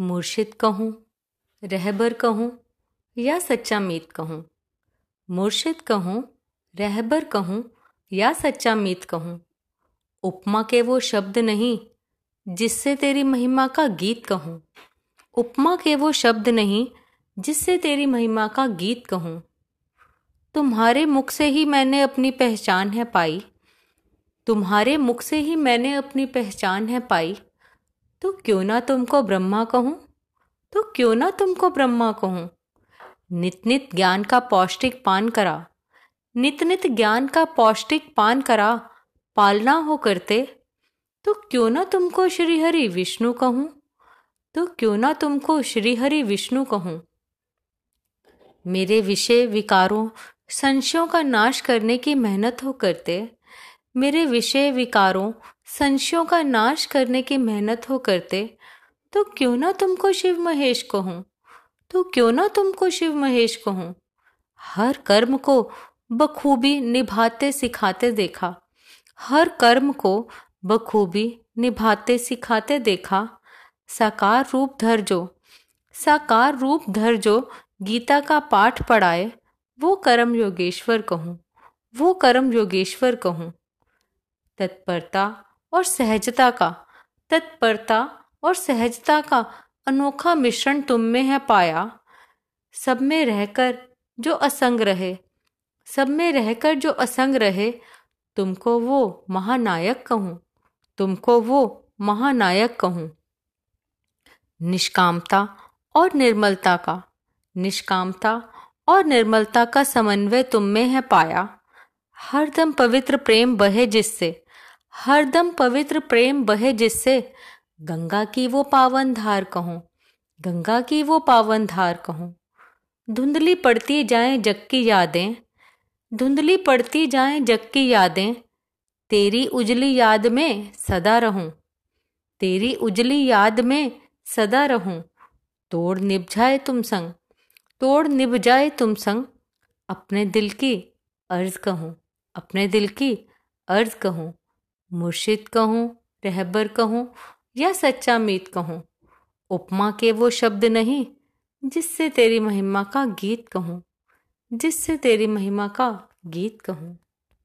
मुर्शिद कहूँ, रहबर कहूँ या सच्चा मीत कहूँ? मुर्शिद कहूँ, रहबर कहूँ या सच्चा मीत कहूँ? उपमा के वो शब्द नहीं जिससे तेरी महिमा का गीत कहूँ। उपमा के वो शब्द नहीं जिससे तेरी महिमा का गीत कहूँ। तुम्हारे मुख से ही मैंने अपनी पहचान है पाई। तुम्हारे मुख से ही मैंने अपनी पहचान है पाई। तो क्यों ना तुमको ब्रह्मा कहूँ? तो क्यों ना तुमको ब्रह्मा कहूँ? नित नित ज्ञान का पौष्टिक पान करा। नित नित ज्ञान का पौष्टिक पान करा, पालना हो करते। तो क्यों ना तुमको श्री हरि विष्णु कहूँ? तो क्यों ना तुमको श्री हरि विष्णु कहूँ? मेरे विषय विकारों, संशयों का नाश करने की मेहनत हो करते। मेरे विषय विकारों संशयों का नाश करने की मेहनत हो करते तो क्यों ना तुमको शिव महेश कहूँ? तो क्यों ना तुमको शिव महेश कहूँ? हर कर्म को बखूबी निभाते सिखाते देखा। हर कर्म को बखूबी निभाते सिखाते देखा। साकार रूप धर जो, साकार रूप धर जो गीता का पाठ पढ़ाए, वो कर्म योगेश्वर कहूँ, वो कर्म योगेश्वर कहूँ। तत्परता और सहजता का, तत्परता और सहजता का अनोखा मिश्रण तुम में है पाया। सब में रहकर जो असंग रहे, सब में रहकर जो असंग रहे, तुमको वो महानायक कहूँ, तुमको वो महानायक कहूँ। निष्कामता और निर्मलता का, निष्कामता और निर्मलता का समन्वय तुम में है पाया। हरदम पवित्र प्रेम बहे जिससे हरदम पवित्र प्रेम बहे जिससे गंगा की वो पावन धार कहूँ, गंगा की वो पावन धार कहूँ। धुंधली पड़ती जाए जग की यादें, धुंधली पड़ती जाए जग की यादें, तेरी उजली याद में सदा रहूँ, तेरी उजली याद में सदा रहूँ। तोड़ निभ जाए तुम संग, तोड़ निभ जाए तुम संग, अपने दिल की अर्ज़ कहूँ, अपने दिल की अर्ज़ कहूँ। मुर्शिद कहूँ, रहबर कहूँ, या सच्चा मीत कहूँ। उपमा के वो शब्द नहीं, जिससे तेरी महिमा का गीत कहूँ। जिससे तेरी महिमा का गीत कहूँ।